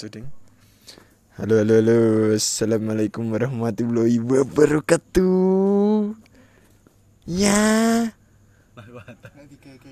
Suding. Halo halo halo. Assalamualaikum warahmatullahi wabarakatuh. Ya. Nanti kayak.